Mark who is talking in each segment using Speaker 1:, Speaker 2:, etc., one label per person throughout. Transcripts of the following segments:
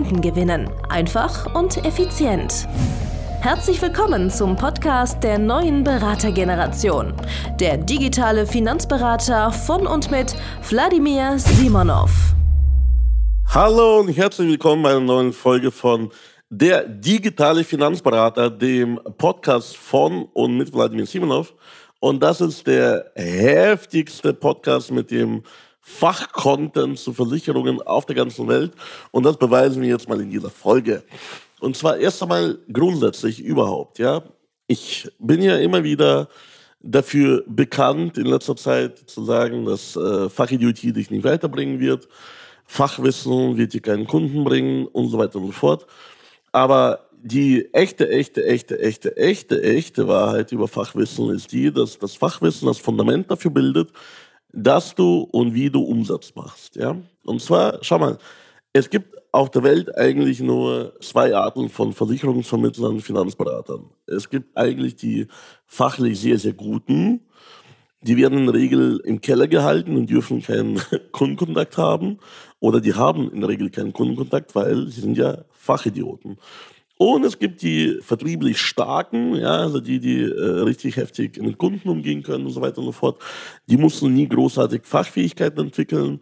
Speaker 1: Kunden gewinnen. Einfach und effizient. Herzlich willkommen zum Podcast der neuen Beratergeneration. Der digitale Finanzberater von und mit Wladimir Simonov.
Speaker 2: Hallo und herzlich willkommen bei einer neuen Folge von Der digitale Finanzberater, dem Podcast von und mit Wladimir Simonov. Und das ist der heftigste Podcast mit dem Fachcontent zu Versicherungen auf der ganzen Welt. Und das beweisen wir jetzt mal in dieser Folge. Und zwar erst einmal grundsätzlich überhaupt, ja. Ich bin ja immer wieder dafür bekannt, in letzter Zeit zu sagen, dass äh, Fachidiotie dich nicht weiterbringen wird. Fachwissen wird dir keinen Kunden bringen und so weiter und so fort. Aber die echte, echte, echte, echte, echte, echte Wahrheit über Fachwissen ist die, dass das Fachwissen das Fundament dafür bildet, dass du und wie du Umsatz machst. Ja? Und zwar, schau mal, es gibt auf der Welt eigentlich nur zwei Arten von Versicherungsvermittlern und Finanzberatern. Es gibt eigentlich die fachlich sehr, sehr guten, die werden in der Regel im Keller gehalten und dürfen keinen Kundenkontakt haben. Oder die haben in der Regel keinen Kundenkontakt, weil sie sind ja Fachidioten. Und es gibt die vertrieblich starken, ja, also die, die äh, richtig heftig mit Kunden umgehen können und so weiter und so fort. Die mussten nie großartig Fachfähigkeiten entwickeln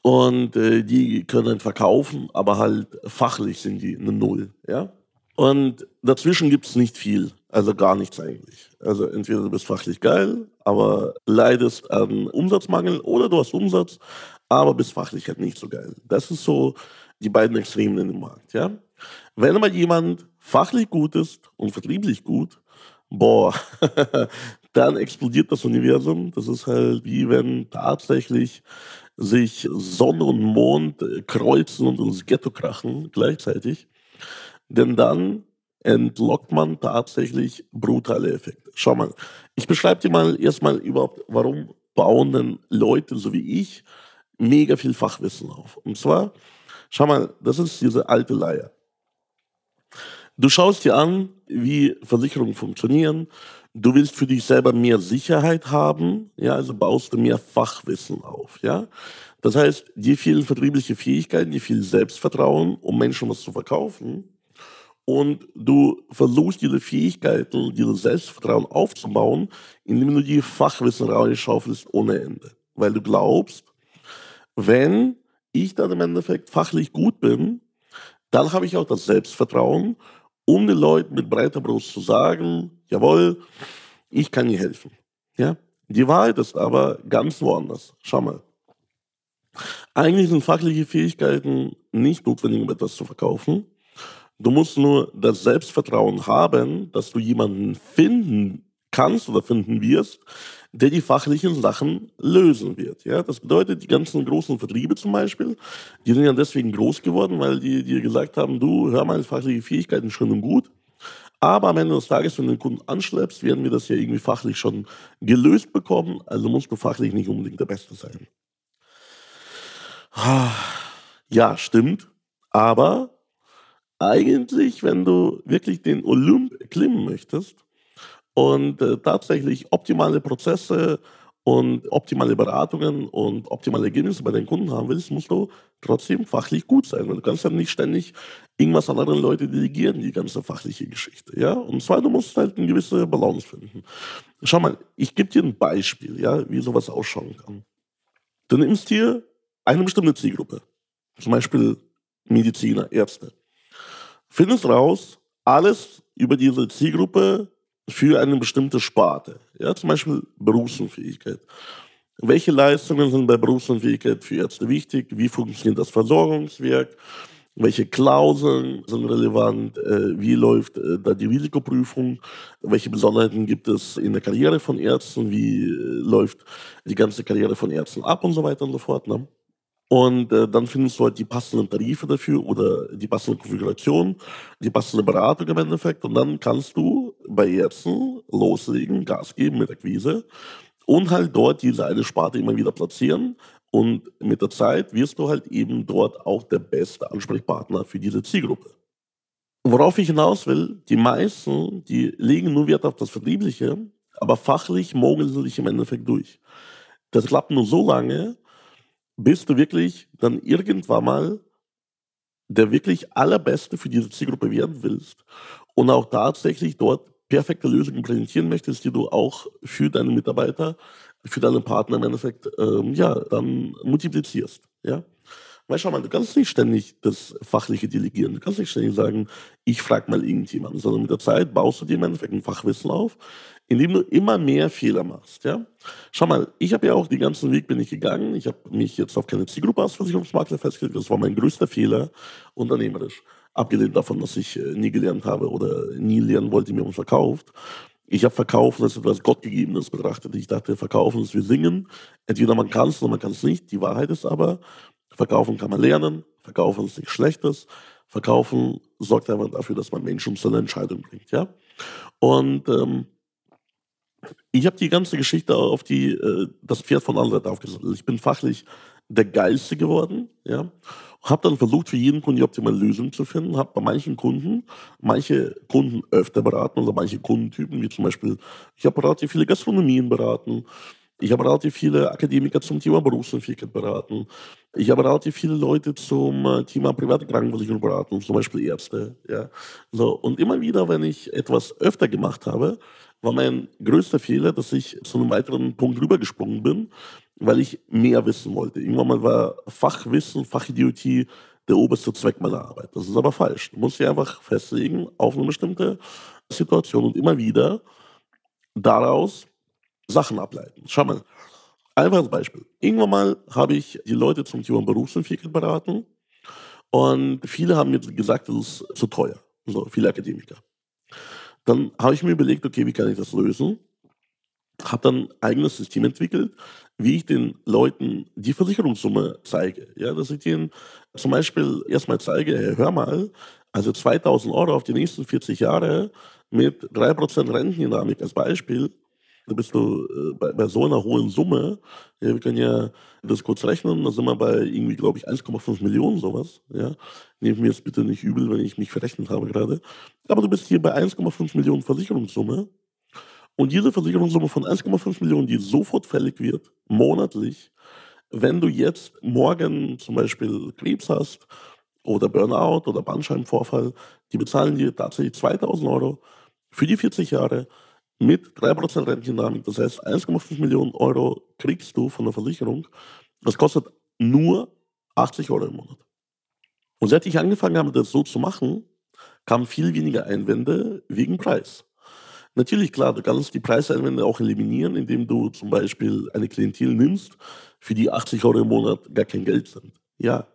Speaker 2: und äh, die können verkaufen, aber halt fachlich sind die eine Null, ja. Und dazwischen gibt es nicht viel, also gar nichts eigentlich. Also entweder du bist fachlich geil, aber leidest an Umsatzmangel oder du hast Umsatz, aber bist fachlich halt nicht so geil. Das ist so die beiden Extremen in dem Markt, ja. Wenn aber jemand fachlich gut ist und vertrieblich gut, boah, dann explodiert das Universum. Das ist halt wie wenn tatsächlich sich Sonne und Mond kreuzen und ins Ghetto krachen gleichzeitig. Denn dann entlockt man tatsächlich brutale Effekte. Schau mal, ich beschreibe dir mal erstmal überhaupt, warum bauen denn Leute so wie ich mega viel Fachwissen auf. Und zwar, schau mal, das ist diese alte Leier. Du schaust dir an, wie Versicherungen funktionieren. Du willst für dich selber mehr Sicherheit haben, ja, also baust du mehr Fachwissen auf, ja. Das heißt, dir fehlen vertriebliche Fähigkeiten, dir fehlt Selbstvertrauen, um Menschen was zu verkaufen. Und du versuchst diese Fähigkeiten, dieses Selbstvertrauen aufzubauen, indem du dir Fachwissen reinschaufelst ohne Ende. Weil du glaubst, wenn ich dann im Endeffekt fachlich gut bin, dann habe ich auch das Selbstvertrauen um den Leuten mit breiter Brust zu sagen, jawohl, ich kann dir helfen. Ja? Die Wahrheit ist aber ganz woanders. Schau mal. Eigentlich sind fachliche Fähigkeiten nicht notwendig, um etwas zu verkaufen. Du musst nur das Selbstvertrauen haben, dass du jemanden finden kannst oder finden wirst, der die fachlichen Sachen lösen wird. Ja, das bedeutet, die ganzen großen Vertriebe zum Beispiel, die sind ja deswegen groß geworden, weil die dir gesagt haben, du, hör mal, fachliche Fähigkeiten schön und gut, aber am Ende des Tages, wenn du den Kunden anschleppst, werden wir das ja irgendwie fachlich schon gelöst bekommen, also musst du fachlich nicht unbedingt der Beste sein. Ja, stimmt, aber eigentlich, wenn du wirklich den Olymp klimmen möchtest, und äh, tatsächlich optimale Prozesse und optimale Beratungen und optimale Ergebnisse bei den Kunden haben willst, musst du trotzdem fachlich gut sein. Weil du kannst ja nicht ständig irgendwas an andere Leute delegieren, die ganze fachliche Geschichte. Ja? Und zwar, du musst halt eine gewisse Balance finden. Schau mal, ich gebe dir ein Beispiel, ja, wie sowas ausschauen kann. Du nimmst hier eine bestimmte Zielgruppe, zum Beispiel Mediziner, Ärzte. Findest raus, alles über diese Zielgruppe für eine bestimmte Sparte. Ja, zum Beispiel Berufsunfähigkeit. Welche Leistungen sind bei Berufsunfähigkeit für Ärzte wichtig? Wie funktioniert das Versorgungswerk? Welche Klauseln sind relevant? Äh, wie läuft äh, da die Risikoprüfung? Welche Besonderheiten gibt es in der Karriere von Ärzten? Wie äh, läuft die ganze Karriere von Ärzten ab und so weiter und so fort? Ne? Und äh, dann findest du halt die passenden Tarife dafür oder die passende Konfiguration, die passende Beratung im Endeffekt. Und dann kannst du bei Ärzten loslegen, Gas geben mit Akquise und halt dort diese eine Sparte immer wieder platzieren. Und mit der Zeit wirst du halt eben dort auch der beste Ansprechpartner für diese Zielgruppe. Worauf ich hinaus will, die meisten, die legen nur Wert auf das Vertriebliche, aber fachlich mogeln sie sich im Endeffekt durch. Das klappt nur so lange, bis du wirklich dann irgendwann mal der wirklich allerbeste für diese Zielgruppe werden willst und auch tatsächlich dort perfekte Lösungen präsentieren möchtest, die du auch für deine Mitarbeiter, für deine Partner im Endeffekt ähm, ja, dann multiplizierst. Ja? Weil schau mal, du kannst nicht ständig das Fachliche delegieren. Du kannst nicht ständig sagen, ich frage mal irgendjemanden, sondern mit der Zeit baust du dir im Endeffekt ein Fachwissen auf, indem du immer mehr Fehler machst. Ja? Schau mal, ich habe ja auch den ganzen Weg bin ich gegangen. Ich habe mich jetzt auf keine Zielgruppe als Versicherungsmakler festgelegt. Das war mein größter Fehler unternehmerisch. Abgelehnt davon, dass ich äh, nie gelernt habe oder nie lernen wollte, mir verkauft. Ich habe Verkaufen als etwas Gottgegebenes betrachtet. Ich dachte, Verkaufen ist wie Singen. Entweder man kann es oder man kann es nicht. Die Wahrheit ist aber, Verkaufen kann man lernen. Verkaufen ist nichts Schlechtes. Verkaufen sorgt einfach dafür, dass man Menschen zu einer Entscheidung bringt. Ja? Und ähm, ich habe die ganze Geschichte auf die, äh, das Pferd von anderen aufgesattelt. Ich bin fachlich der Geilste geworden. Ja? Habe dann versucht, für jeden Kunden die optimale Lösung zu finden. Habe bei manchen Kunden, manche Kunden öfter beraten oder manche Kundentypen, wie zum Beispiel, ich habe relativ viele Gastronomien beraten. Ich habe relativ viele Akademiker zum Thema Berufsunfähigkeit beraten. Ich habe relativ viele Leute zum äh, Thema private Krankenversicherung beraten, zum Beispiel Ärzte. Ja. So, und immer wieder, wenn ich etwas öfter gemacht habe, war mein größter Fehler, dass ich zu einem weiteren Punkt rübergesprungen bin, weil ich mehr wissen wollte. Irgendwann mal war Fachwissen, Fachidiotie der oberste Zweck meiner Arbeit. Das ist aber falsch. Du musst dich einfach festlegen auf eine bestimmte Situation und immer wieder daraus Sachen ableiten. Schau mal, einfaches Beispiel. Irgendwann mal habe ich die Leute zum Thema Berufsunfähigkeit beraten und viele haben mir gesagt, das ist zu teuer. So, viele Akademiker. Dann habe ich mir überlegt, okay, wie kann ich das lösen? Habe dann ein eigenes System entwickelt, wie ich den Leuten die Versicherungssumme zeige. Ja, dass ich denen zum Beispiel erstmal zeige, hey, hör mal, also 2000 Euro auf die nächsten 40 Jahre mit 3% Rentendynamik als Beispiel, da bist du äh, bei, bei, so einer hohen Summe, ja, wir können ja das kurz rechnen, da sind wir bei irgendwie, glaube ich, 1,5 Millionen sowas. Ja. Nehmt mir jetzt bitte nicht übel, wenn ich mich verrechnet habe gerade. Aber du bist hier bei 1,5 Millionen Versicherungssumme. Und diese Versicherungssumme von 1,5 Millionen, die sofort fällig wird, monatlich, wenn du jetzt morgen zum Beispiel Krebs hast oder Burnout oder Bandscheibenvorfall, die bezahlen dir tatsächlich 2000 Euro für die 40 Jahre mit 3% Rentendynamik, das heißt 1,5 Millionen Euro kriegst du von der Versicherung. Das kostet nur 80 Euro im Monat. Und seit ich angefangen habe, das so zu machen, kamen viel weniger Einwände wegen Preis. Natürlich, klar, du kannst die Preiseinwände auch eliminieren, indem du zum Beispiel eine Klientel nimmst, für die 80 Euro im Monat gar kein Geld sind. Ja.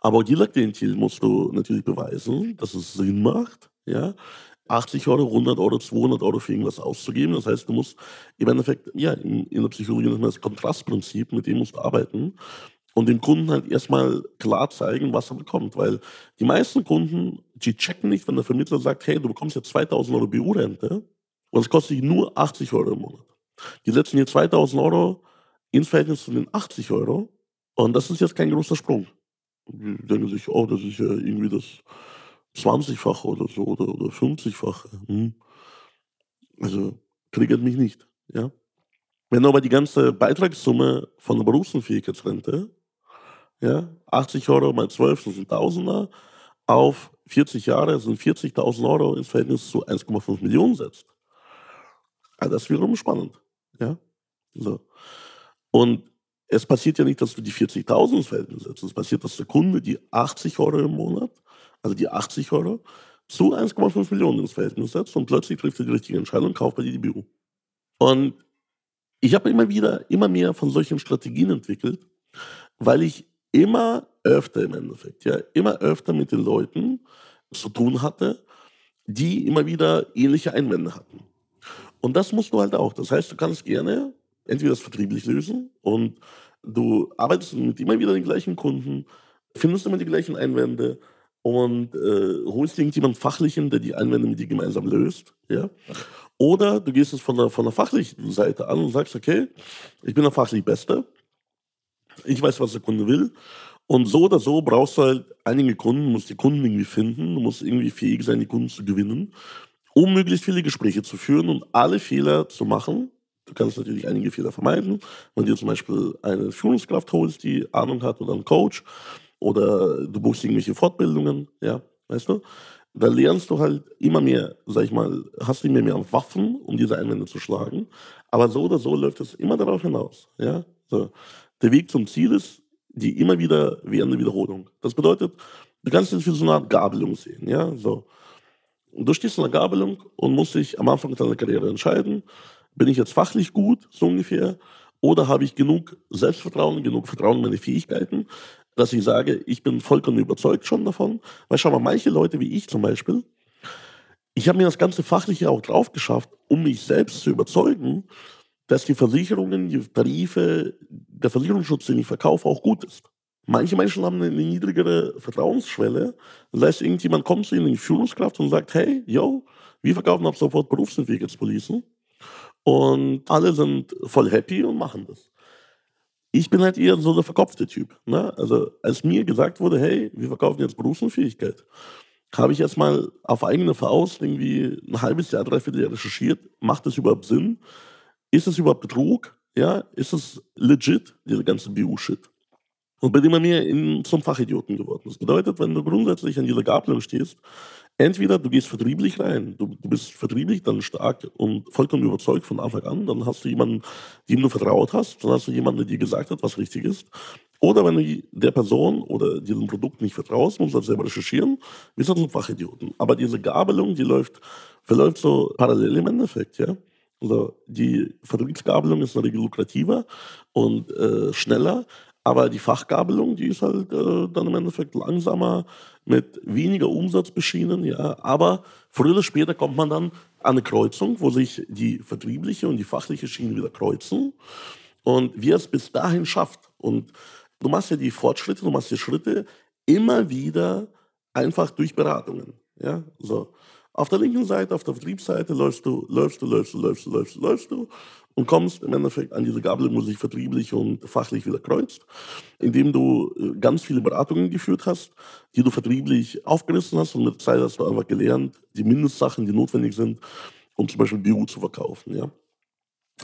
Speaker 2: Aber dieser Klientel musst du natürlich beweisen, dass es Sinn macht, ja, 80 Euro, 100 Euro, 200 Euro für irgendwas auszugeben. Das heißt, du musst im Endeffekt, ja, in, in der Psychologie nennt man das Kontrastprinzip, mit dem musst du arbeiten und dem Kunden halt erstmal klar zeigen, was er bekommt. Weil die meisten Kunden, die checken nicht, wenn der Vermittler sagt, hey, du bekommst jetzt 2000 Euro BU-Rente und es kostet dich nur 80 Euro im Monat. Die setzen hier 2000 Euro ins Verhältnis zu den 80 Euro und das ist jetzt kein großer Sprung. Die denken sich, oh, das ist ja irgendwie das 20-fache oder so oder, oder 50-fache. Hm. Also triggert mich nicht. Ja? Wenn aber die ganze Beitragssumme von der Berufsunfähigkeitsrente, ja, 80 Euro mal 12, das sind Tausender, auf 40 Jahre sind 40.000 Euro ins Verhältnis zu 1,5 Millionen setzt. Also das ist wiederum spannend. Ja? So. Und es passiert ja nicht, dass du die 40.000 ins Verhältnis setzt. Es passiert, dass der Kunde die 80 Euro im Monat also die 80 Euro, zu 1,5 Millionen ins Verhältnis setzt und plötzlich trifft er die richtige Entscheidung und kauft bei dir die BU. Und ich habe immer wieder, immer mehr von solchen Strategien entwickelt, weil ich immer öfter im Endeffekt, ja, immer öfter mit den Leuten zu tun hatte, die immer wieder ähnliche Einwände hatten. Und das musst du halt auch. Das heißt, du kannst gerne entweder das vertrieblich lösen und Du arbeitest mit immer wieder den gleichen Kunden, findest immer die gleichen Einwände und äh, holst irgendjemanden Fachlichen, der die Einwände mit dir gemeinsam löst. Ja? Oder du gehst es von der, von der fachlichen Seite an und sagst, okay, ich bin der fachlich Beste, ich weiß, was der Kunde will. Und so oder so brauchst du halt einige Kunden, musst die Kunden irgendwie finden, du musst irgendwie fähig sein, die Kunden zu gewinnen, um möglichst viele Gespräche zu führen und alle Fehler zu machen. Du kannst natürlich einige Fehler vermeiden, wenn du dir zum Beispiel eine Führungskraft holst, die Ahnung hat oder einen Coach oder du buchst irgendwelche Fortbildungen, ja, weißt du? Da lernst du halt immer mehr, sag ich mal, hast du immer mehr Waffen, um diese Einwände zu schlagen. Aber so oder so läuft es immer darauf hinaus, ja. So. Der Weg zum Ziel ist die immer wieder währende Wiederholung. Das bedeutet, du kannst es wie so eine Art Gabelung sehen, ja, so. Du stehst in einer Gabelung und musst dich am Anfang deiner Karriere entscheiden, bin ich jetzt fachlich gut, so ungefähr, oder habe ich genug Selbstvertrauen, genug Vertrauen in meine Fähigkeiten, dass ich sage, ich bin vollkommen überzeugt schon davon. Weil schau mal, manche Leute wie ich zum Beispiel, ich habe mir das ganze Fachliche auch drauf geschafft, um mich selbst zu überzeugen, dass die Versicherungen, die Tarife, der Versicherungsschutz, den ich verkaufe, auch gut ist. Manche Menschen haben eine niedrigere Vertrauensschwelle. Das heißt, irgendjemand kommt zu ihnen in die Führungskraft und sagt, hey, yo, wir verkaufen ab sofort Berufsentwicklungspolicen. Und alle sind voll happy und machen das. Ich bin halt eher so der verkopfte Typ. Ne? Also als mir gesagt wurde, hey, wir verkaufen jetzt Berufsunfähigkeit, habe ich erstmal auf eigene Faust irgendwie ein halbes Jahr, dreiviertel Jahr recherchiert. Macht das überhaupt Sinn? Ist das überhaupt Betrug? Ja, ist das legit, diese ganze BU-Shit? Und bin immer mehr in, zum Fachidioten geworden. Das bedeutet, wenn du grundsätzlich an dieser Gabelung stehst, entweder du gehst vertrieblich rein, du, du bist vertrieblich dann stark und vollkommen überzeugt von Anfang an, dann hast du jemanden, dem du vertraut hast, dann hast du jemanden, der dir gesagt hat, was richtig ist. Oder wenn du der Person oder diesem Produkt nicht vertraust, musst du das selber recherchieren, bist du ein Fachidioten. Aber diese Gabelung, die läuft, verläuft so parallel im Endeffekt, ja. Also die Vertriebsgabelung ist in der Regel lukrativer und äh, schneller, aber die Fachgabelung, die ist halt äh, dann im Endeffekt langsamer, mit weniger Umsatz beschienen, ja. Aber früher oder später kommt man dann an eine Kreuzung, wo sich die vertriebliche und die fachliche Schiene wieder kreuzen. Und wie es bis dahin schafft. Und du machst ja die Fortschritte, du machst die Schritte immer wieder einfach durch Beratungen. Ja, so. Auf der linken Seite, auf der Vertriebsseite läufst du, läufst du, läufst du, läufst du, läufst du, läufst du und kommst im Endeffekt an diese Gabel, wo sich vertrieblich und fachlich wieder kreuzt, indem du äh, ganz viele Beratungen geführt hast, die du vertrieblich aufgerissen hast und mit Zeit hast du einfach gelernt, die Mindestsachen, die notwendig sind, um zum Beispiel BU zu verkaufen. Ja?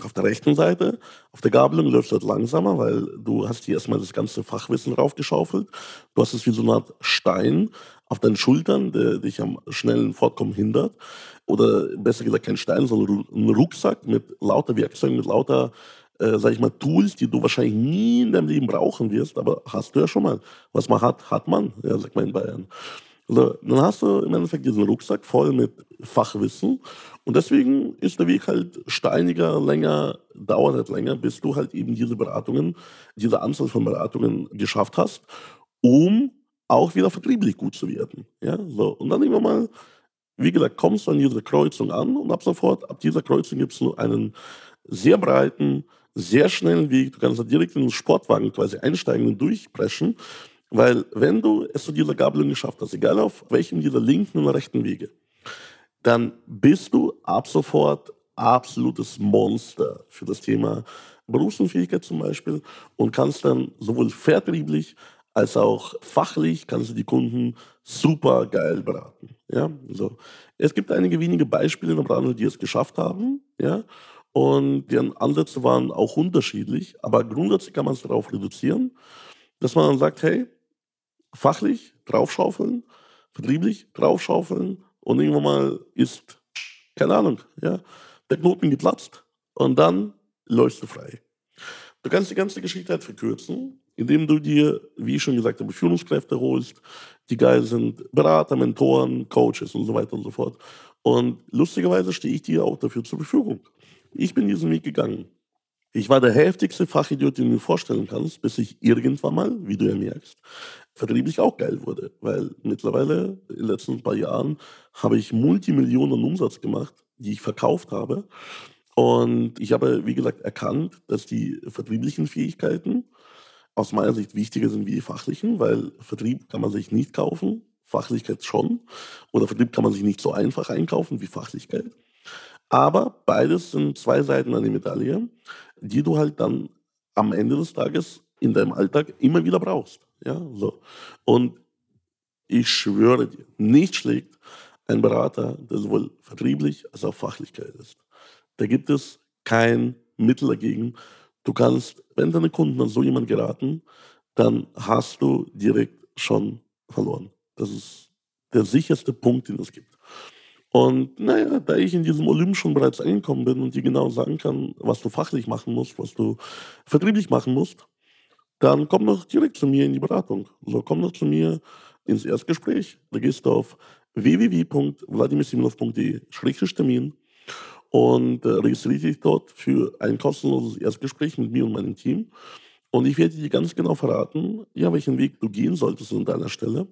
Speaker 2: Auf der rechten Seite, auf der Gabelung läufst du halt langsamer, weil du hast hier erstmal das ganze Fachwissen raufgeschaufelt. Du hast es wie so eine Art Stein auf deinen Schultern, der dich am schnellen Fortkommen hindert. Oder besser gesagt kein Stein, sondern ein Rucksack mit lauter Werkzeugen, mit lauter, äh, sag ich mal, Tools, die du wahrscheinlich nie in deinem Leben brauchen wirst, aber hast du ja schon mal. Was man hat, hat man, ja, sagt man in Bayern. Also, dann hast du im Endeffekt diesen Rucksack voll mit Fachwissen und deswegen ist der Weg halt steiniger, länger, dauert halt länger, bis du halt eben diese Beratungen, diese Anzahl von Beratungen geschafft hast, um auch wieder vertrieblich gut zu werden. Ja, so. Und dann immer mal, wie gesagt, kommst du an diese Kreuzung an und ab sofort, ab dieser Kreuzung gibt es nur einen sehr breiten, sehr schnellen Weg. Du kannst da direkt in den Sportwagen quasi einsteigen und durchpreschen. Weil wenn du es zu dieser Gabelung geschafft hast, egal auf welchem dieser linken und rechten Wege, dann bist du ab sofort absolutes Monster für das Thema Berufsunfähigkeit zum Beispiel und kannst dann sowohl vertrieblich als auch fachlich kannst du die Kunden super geil beraten. Ja, so. Es gibt einige wenige Beispiele in der Branche, die es geschafft haben, ja, und deren Ansätze waren auch unterschiedlich, aber grundsätzlich kann man es darauf reduzieren, dass man dann sagt, hey, fachlich draufschaufeln, vertrieblich draufschaufeln und irgendwann mal ist, keine Ahnung, ja, der Knoten geplatzt und dann läufst du frei. Du kannst die ganze Geschichte halt verkürzen, indem du dir, wie ich schon gesagt habe, Führungskräfte holst, die geil sind, Berater, Mentoren, Coaches und so weiter und so fort. Und lustigerweise stehe ich dir auch dafür zur Verfügung. Ich bin diesen Weg gegangen. Ich war der heftigste Fachidiot, den du dir vorstellen kannst, bis ich irgendwann mal, wie du ja merkst, vertrieblich auch geil wurde. Weil mittlerweile, in den letzten paar Jahren, habe ich Multimillionen Umsatz gemacht, die ich verkauft habe. Und ich habe, wie gesagt, erkannt, dass die vertrieblichen Fähigkeiten aus meiner Sicht wichtiger sind wie die fachlichen, weil Vertrieb kann man sich nicht kaufen, Fachlichkeit schon. Oder Vertrieb kann man sich nicht so einfach einkaufen wie Fachlichkeit. Aber beides sind zwei Seiten einer Medaille, die du halt dann am Ende des Tages in deinem Alltag immer wieder brauchst. Ja, so. Und ich schwöre dir, nicht schlägt ein Berater, der sowohl vertrieblich als auch Fachlichkeit ist. Da gibt es kein Mittel dagegen. Du kannst, wenn deine Kunden an so jemanden geraten, dann hast du direkt schon verloren. Das ist der sicherste Punkt, den es gibt. Und naja, da ich in diesem Olymp schon bereits angekommen bin und dir genau sagen kann, was du fachlich machen musst, was du vertrieblich machen musst, dann komm doch direkt zu mir in die Beratung. So, komm doch zu mir ins Erstgespräch. Da gehst du auf www.vladimirsimonov.de-termin und äh, registriere dich dort für ein kostenloses Erstgespräch mit mir und meinem Team. Und ich werde dir ganz genau verraten, ja, welchen Weg du gehen solltest an deiner Stelle.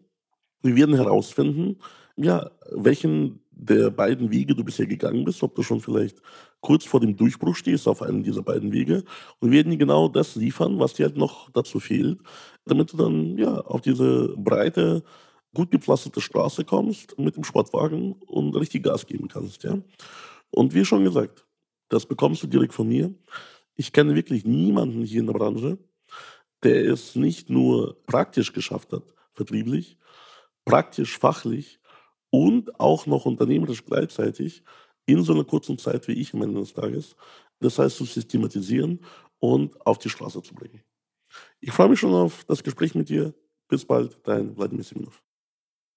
Speaker 2: Wir werden herausfinden, ja, welchen der beiden Wege du bisher gegangen bist, ob du schon vielleicht kurz vor dem Durchbruch stehst auf einem dieser beiden Wege und werden dir genau das liefern, was dir halt noch dazu fehlt, damit du dann ja auf diese breite, gut gepflasterte Straße kommst mit dem Sportwagen und richtig Gas geben kannst, ja. Und wie schon gesagt, das bekommst du direkt von mir. Ich kenne wirklich niemanden hier in der Branche, der es nicht nur praktisch geschafft hat, vertrieblich, praktisch, fachlich und auch noch unternehmerisch gleichzeitig in so einer kurzen Zeit wie ich am Ende des Tages. Das heißt, zu systematisieren und auf die Straße zu bringen. Ich freue mich schon auf das Gespräch mit dir. Bis bald, dein Wladimir Simonov.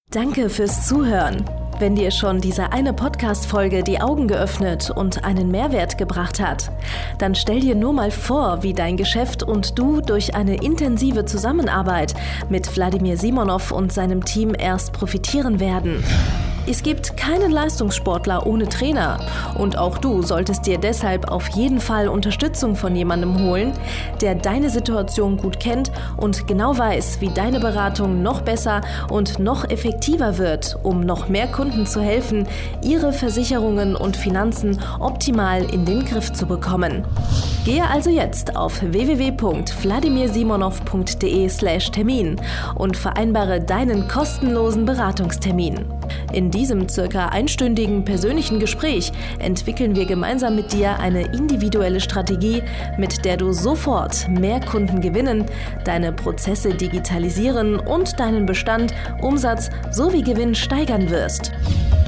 Speaker 1: Danke fürs Zuhören. Wenn dir schon diese eine Podcast-Folge die Augen geöffnet und einen Mehrwert gebracht hat, dann stell dir nur mal vor, wie dein Geschäft und du durch eine intensive Zusammenarbeit mit Wladimir Simonov und seinem Team erst profitieren werden. Es gibt keinen Leistungssportler ohne Trainer und auch du solltest dir deshalb auf jeden Fall Unterstützung von jemandem holen, der deine Situation gut kennt und genau weiß, wie deine Beratung noch besser und noch effektiver wird, um noch mehr Kunden zu helfen, ihre Versicherungen und Finanzen optimal in den Griff zu bekommen. Gehe also jetzt auf www.vladimirsimonov.de/termin und vereinbare deinen kostenlosen Beratungstermin. In diesem circa einstündigen persönlichen Gespräch entwickeln wir gemeinsam mit dir eine individuelle Strategie, mit der du sofort mehr Kunden gewinnen, deine Prozesse digitalisieren und deinen Bestand, Umsatz sowie Gewinn steigern wirst.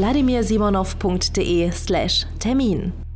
Speaker 1: www www.vladimirsimonov.de/termin.